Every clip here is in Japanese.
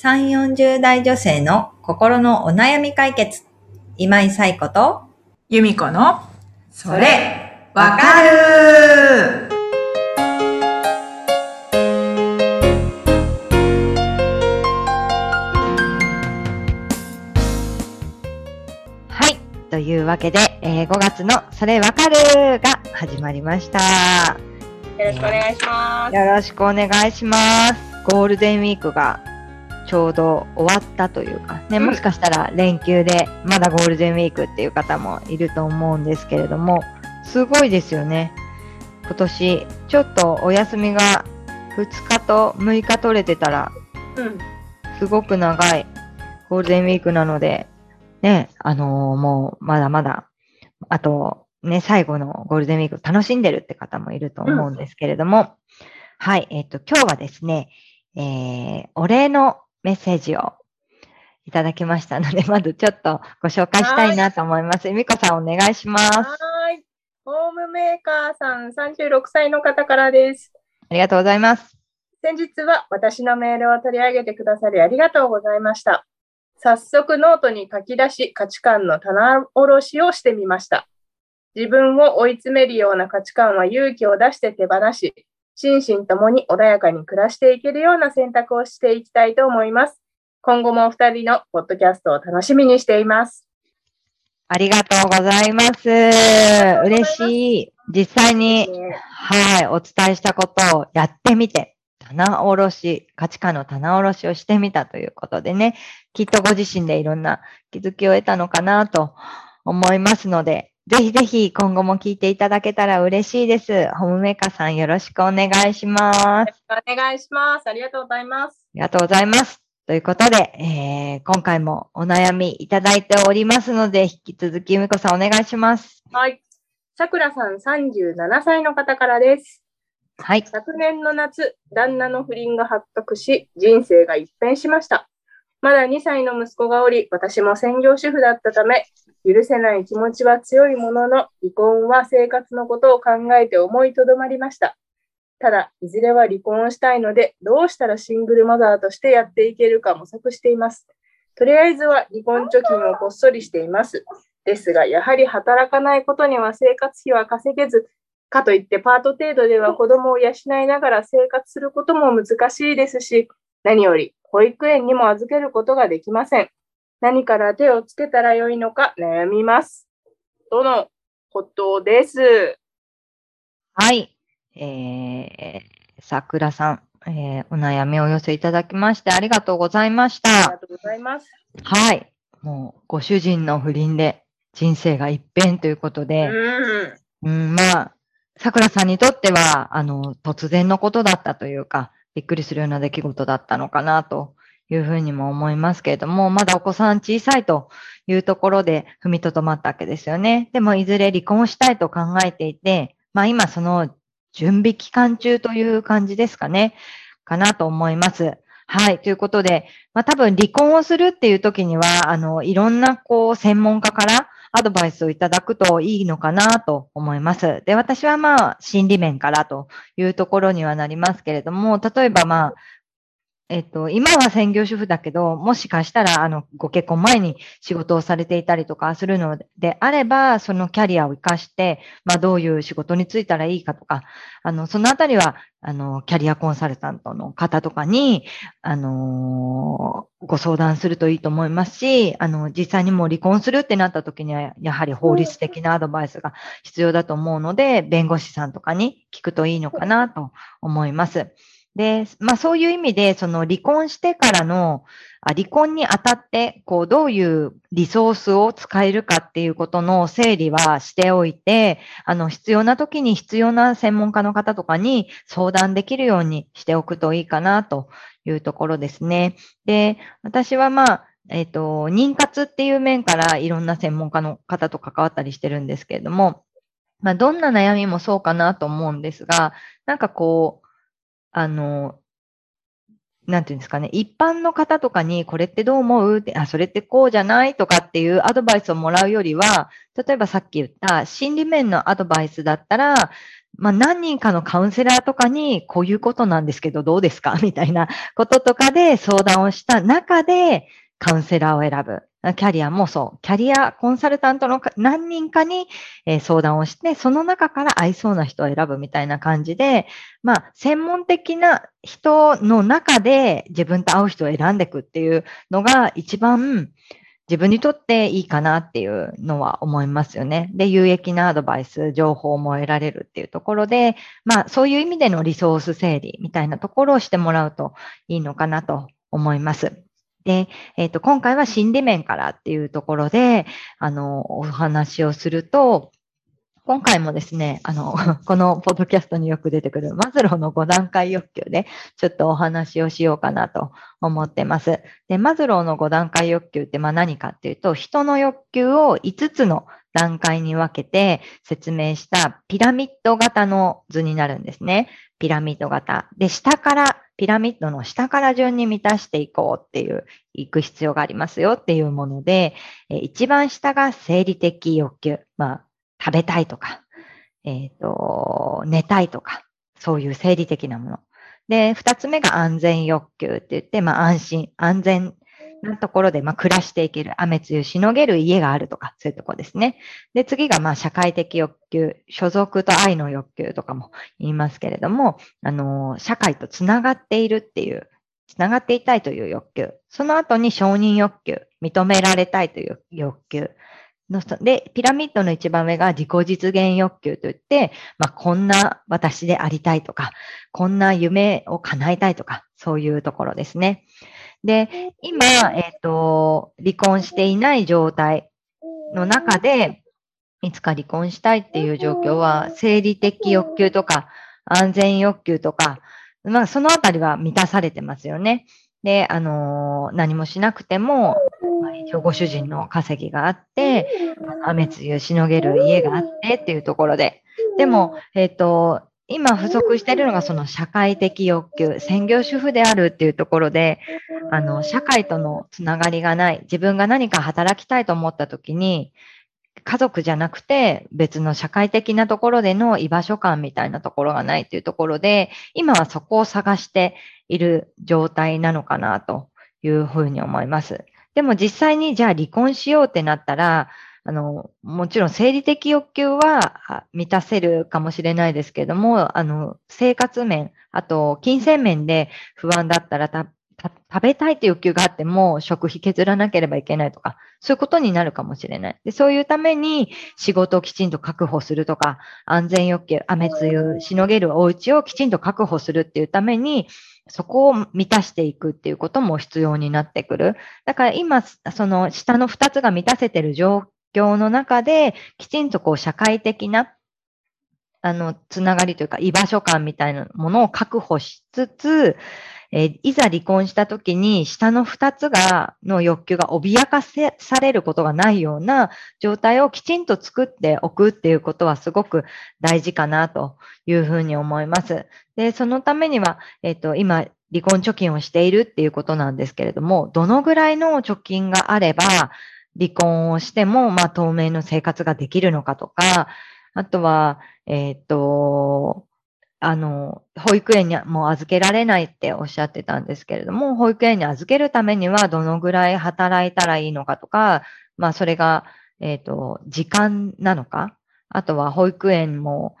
3、40代女性の心のお悩み解決。今井彩子と、由美子の、それ、わかるはい。というわけで、えー5月のそれわかるが始まりました。よろしくお願いします。よろしくお願いします。ゴールデンウィークがちょうど終わったというか、ね、うんもしかしたら連休でまだゴールデンウィークっていう方もいると思うんですけれども、すごいですよね。今年、ちょっとお休みが2日と6日取れてたら、うん。すごく長いゴールデンウィークなので、ね、あのーもうまだまだ、あと、ね、最後のゴールデンウィーク楽しんでるって方もいると思うんですけれども、はい、えっ、と、今日はですね、えー、お礼のメッセージをいただきましたので、まずちょっとご紹介したいなと思います。みこさんお願いします。はーい。ホームメーカーさん36歳の方からです。ありがとうございます。先日は私のメールを取り上げてくださりありがとうございました。早速ノートに書き出し価値観の棚卸しをしてみました。自分を追い詰めるような価値観は勇気を出して手放し、心身ともに穏やかに暮らしていけるような選択をしていきたいと思います。今後もお二人のポッドキャストを楽しみにしています。ありがとうございます。嬉しい。実際にはい、お伝えしたことをやってみて、棚卸し、価値観の棚卸しをしてみたということでね、きっとご自身でいろんな気づきを得たのかなと思いますので、ぜひぜひ今後も聞いていただけたら嬉しいです。ホームメーカーさんよろしくお願いします。あよろしくお願いします。ありがとうございます。りがとうございます。ということで、えー今回もお悩みいただいておりますので、引き続き、みこさんお願いします。はい。さくらさん37歳の方からです。はい。昨年の夏、旦那の不倫が発覚し、人生が一変しました。まだ2歳の息子がおり、私も専業主婦だったため、許せない気持ちは強いものの、離婚は生活のことを考えて思いとどまりました。ただ、いずれは離婚をしたいので、どうしたらシングルマザーとしてやっていけるか模索しています。とりあえずは離婚貯金をこっそりしています。ですが、やはり働かないことには生活費は稼げず、かといってパート程度では子供を養いながら生活することも難しいですし、何より保育園にも預けることができません。何から手をつけたらよいのか悩みます。とのことです。はい。えー、桜さん、えーお悩みをお寄せいただきましてありがとうございましありがた。とうございます。はい。もう、ご主人の不倫で人生が一変ということうで、ん。うん、まあ、桜さんにとっては、あの、突然のことだったというか、びっくりするような出来事だったのかなというふうにも思いますけれども、まだお子さん小さいというところで踏みとどまったわけですよね。でも、いずれ離婚したいと考えていて、まあ今その準備期間中という感じですかね、かなと思います。はい。ということで、まあ多分離婚をするっていう時には、あの、いろんなこう専門家からアドバイスをいただくといいのかなと思います。で、私はまあ心理面からというところにはなりますけれども、例えばまあ、えっと、今は専業主婦だけど、もしかしたら、あの、ご結婚前に仕事をされていたりとかするのであれば、そのキャリアを活かして、まあ、どういう仕事に就いたらいいかとか、あの、そのあたりは、あの、キャリアコンサルタントの方とかに、あのご相談するといいと思いますし、あの、実際にもう離婚するってなった時には、やはり法律的なアドバイスが必要だと思うので、弁護士さんとかに聞くといいのかなと思います。で、まあそういう意味で、その離婚してからの、あ離婚にあたって、こう、どういうリソースを使えるかっていうことの整理はしておいて、あの、必要な時に必要な専門家の方とかに相談できるようにしておくといいかなというところですね。で、私はまあ、えっ、と、妊活っていう面からいろんな専門家の方と関わったりしてるんですけれども、まあ、どんな悩みもそうかなと思うんですが、なんかこう、あの、なんていうんですかね、一般の方とかにこれってどう思う？って、あ、それってこうじゃない？とかっていうアドバイスをもらうよりは、例えばさっき言った心理面のアドバイスだったら、まあ、何人かのカウンセラーとかに、こういうことなんですけど、どうですか？みたいなこととかで相談をした中で、カウンセラーを選ぶ。キャリアもそう。キャリアコンサルタントの何人かに相談をして、その中から合いそうな人を選ぶみたいな感じで、まあ、専門的な人の中で自分と合う人を選んでいくっていうのが一番自分にとっていいかなっていうのは思いますよね。で、有益なアドバイス、情報も得られるっていうところで、まあ、そういう意味でのリソース整理みたいなところをしてもらうといいのかなと思います。で、えっ、ー、と、今回は心理面からっていうところで、あの、お話をすると、今回もですね、あの、このポッドキャストによく出てくるマズローの5段階欲求で、ちょっとお話をしようかなと思ってます。で、マズローの5段階欲求ってまあ何かっていうと、人の欲求を5つの段階に分けて説明したピラミッド型の図になるんですね。ピラミッド型。で、下から、ピラミッドの下から順に満たしていこうっていう、行く必要がありますよっていうもので、一番下が生理的欲求。まあ、食べたいとか、えっ、ー、と、寝たいとか、そういう生理的なもの。で、二つ目が安全欲求って言って、まあ安心、安全なところで、まあ暮らしていける、雨露しのげる家があるとか、そういうとこですね。で、次がまあ社会的欲求、所属と愛の欲求とかも言いますけれども、あの、社会とつながっているっていう、つながっていたいという欲求。その後に承認欲求、認められたいという欲求。ので、ピラミッドの一番上が自己実現欲求といって、まあ、こんな私でありたいとか、こんな夢を叶えたいとか、そういうところですね。で、今、えっ、ー、と、離婚していない状態の中で、いつか離婚したいっていう状況は、生理的欲求とか、安全欲求とか、まあ、そのあたりは満たされてますよね。で、あのー、何もしなくても、まあ、一応ご主人の稼ぎがあって、雨露しのげる家があってっていうところで。でも、えっ、ー、と、今不足しているのがその社会的欲求、専業主婦であるっていうところで、あの、社会とのつながりがない、自分が何か働きたいと思った時に、家族じゃなくて別の社会的なところでの居場所感みたいなところがないっていうところで、今はそこを探している状態なのかなというふうに思います。でも実際にじゃあ離婚しようってなったら、あの、もちろん生理的欲求は満たせるかもしれないですけども、あの、生活面、あと金銭面で不安だったら食べたいって欲求があっても食費削らなければいけないとか、そういうことになるかもしれない。でそういうために仕事をきちんと確保するとか、安全欲求、雨露しのげるお家をきちんと確保するっていうために、そこを満たしていくっていうことも必要になってくる。だから今、その下の2つが満たせてる状況の中で、きちんとこう社会的なあの、つながりというか居場所感みたいなものを確保しつつ、えー、いざ離婚した時に下の2つが、の欲求が脅かせされることがないような状態をきちんと作っておくっていうことはすごく大事かなというふうに思います。で、そのためには、えっ、ー、と、今、離婚貯金をしているっていうことなんですけれども、どのぐらいの貯金があれば、離婚をしても、まあ、当面の生活ができるのかとか、あとは、えっ、ー、と、あの、保育園にもう預けられないっておっしゃってたんですけれども、保育園に預けるためにはどのぐらい働いたらいいのかとか、まあそれが、えっ、ー、と、時間なのか、あとは保育園も、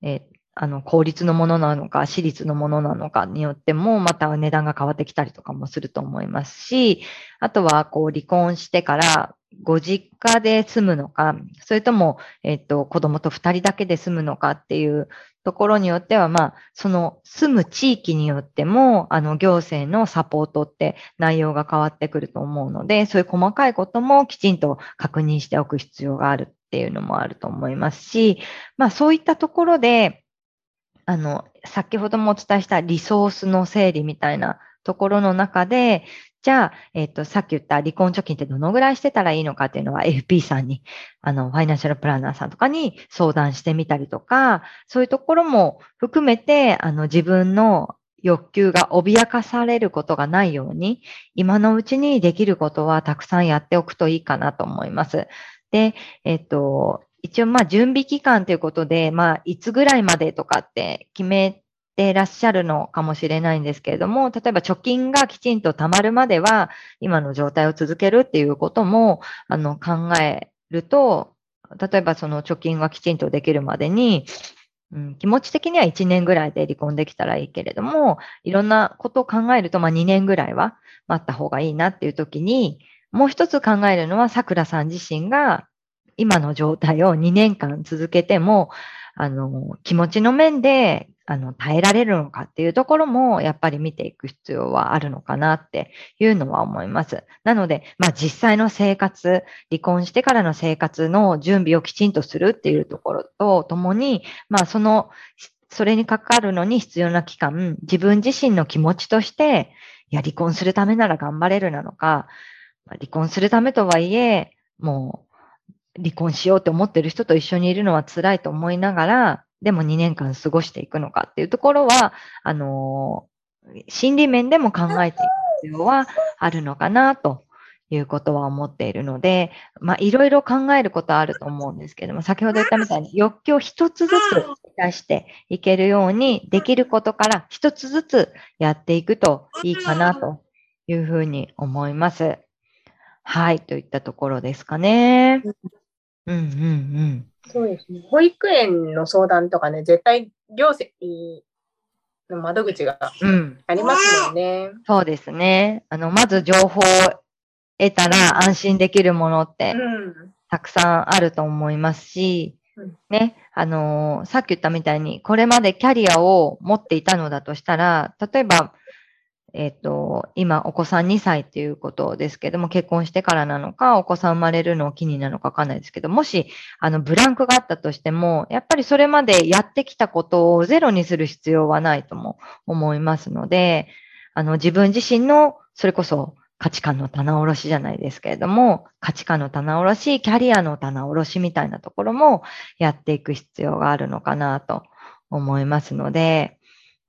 えっー、あの、公立のものなのか、私立のものなのかによっても、また値段が変わってきたりとかもすると思いますし、あとは、こう、離婚してから、ご実家で住むのか、それとも、えっ、と、子供と二人だけで住むのかっていうところによっては、まあ、その住む地域によっても、あの、行政のサポートって内容が変わってくると思うので、そういう細かいこともきちんと確認しておく必要があるっていうのもあると思いますし、まあ、そういったところで、あの、先ほどもお伝えしたリソースの整理みたいなところの中で、じゃあ、えっ、と、さっき言った離婚貯金ってどのぐらいしてたらいいのかっていうのは FP さんに、あの、ファイナンシャルプランナーさんとかに相談してみたりとか、そういうところも含めて、あの、自分の欲求が脅かされることがないように、今のうちにできることはたくさんやっておくといいかなと思います。で、えっ、と、一応まあ準備期間ということで、まあいつぐらいまでとかって決めてらっしゃるのかもしれないんですけれども、例えば貯金がきちんと貯まるまでは今の状態を続けるっていうこともあの考えると、例えばその貯金がきちんとできるまでに、うん、気持ち的には1年ぐらいで離婚できたらいいけれども、いろんなことを考えると、まあ2年ぐらいは待った方がいいなっていう時に、もう一つ考えるのは、桜さん自身が今の状態を2年間続けても、あの、気持ちの面であの、耐えられるのかっていうところも、やっぱり見ていく必要はあるのかなっていうのは思います。なので、まあ実際の生活、離婚してからの生活の準備をきちんとするっていうところとともに、まあその、それにかかるのに必要な期間、自分自身の気持ちとして、いや、離婚するためなら頑張れるなのか、離婚するためとはいえ、もう、離婚しようって思ってる人と一緒にいるのは辛いと思いながら、でも2年間過ごしていくのかっていうところは、あのー、心理面でも考えていく必要はあるのかなということは思っているので、まあ、いろいろ考えることあると思うんですけども、先ほど言ったみたいに欲求を一つずつ出していけるように、できることから一つずつやっていくといいかなというふうに思います。はい、といったところですかね。うんうんうん。そうですね。保育園の相談とかね、絶対行政の窓口がありますよね、うん。そうですね。あの、まず情報を得たら安心できるものってたくさんあると思いますし、うん、ね、あのー、さっき言ったみたいに、これまでキャリアを持っていたのだとしたら、例えば、えっ、ー、と、今、お子さん2歳っていうことですけども、結婚してからなのか、お子さん生まれるのを機になるのかわかんないですけど、もし、あの、ブランクがあったとしても、やっぱりそれまでやってきたことをゼロにする必要はないとも思いますので、あの、自分自身の、それこそ価値観の棚卸しじゃないですけれども、価値観の棚卸し、キャリアの棚卸しみたいなところもやっていく必要があるのかなと思いますので、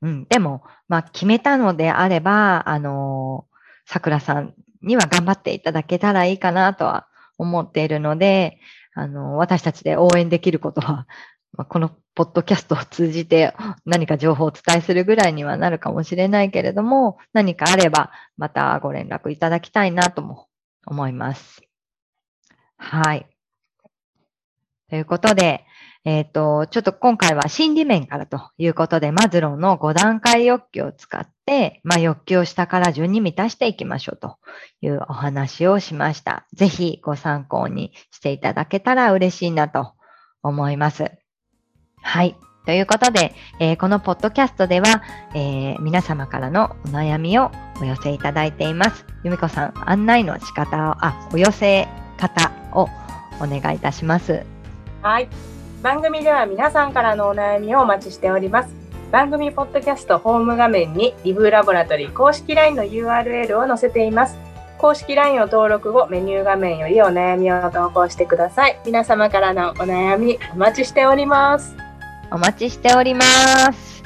うん、でも、まあ、決めたのであれば、あのー、桜さんには頑張っていただけたらいいかなとは思っているので、あのー、私たちで応援できることは、まあ、このポッドキャストを通じて何か情報をお伝えするぐらいにはなるかもしれないけれども、何かあればまたご連絡いただきたいなとも思います。はい。ということで、えっ、ー、と、ちょっと今回は心理面からということで、マズローの5段階欲求を使って、まあ、欲求を下から順に満たしていきましょうというお話をしました。ぜひご参考にしていただけたら嬉しいなと思います。はい。ということで、えー、このポッドキャストでは、えー、皆様からのお悩みをお寄せいただいています。由美子さん、案内の仕方を、あ、お寄せ方をお願いいたします。はい。番組では皆さんからのお悩みをお待ちしております。番組ポッドキャストホーム画面にリブラボラトリー公式 LINE の URL を載せています。公式 LINE を登録後、メニュー画面よりお悩みを投稿してください。皆様からのお悩みお待ちしております。お待ちしております。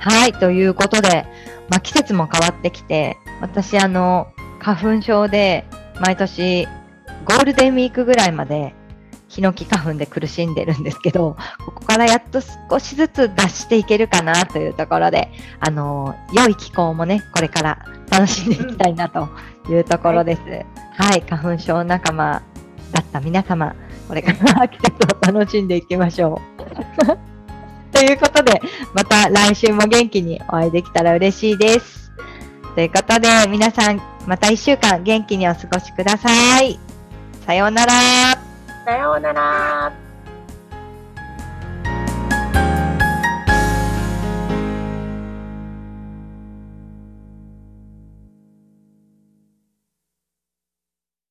はい、ということで、まあ、季節も変わってきて、私あの、花粉症で毎年ゴールデンウィークぐらいまでヒノキ花粉で苦しんでるんですけど、ここからやっと少しずつ脱していけるかなというところで、あの、良い気候もね、これから楽しんでいきたいなというところです。はい、花粉症仲間だった皆様、これから季節を楽しんでいきましょう。ということで、また来週も元気にお会いできたら嬉しいです。ということで、皆さん、また1週間元気にお過ごしください。さようなら。さようなら。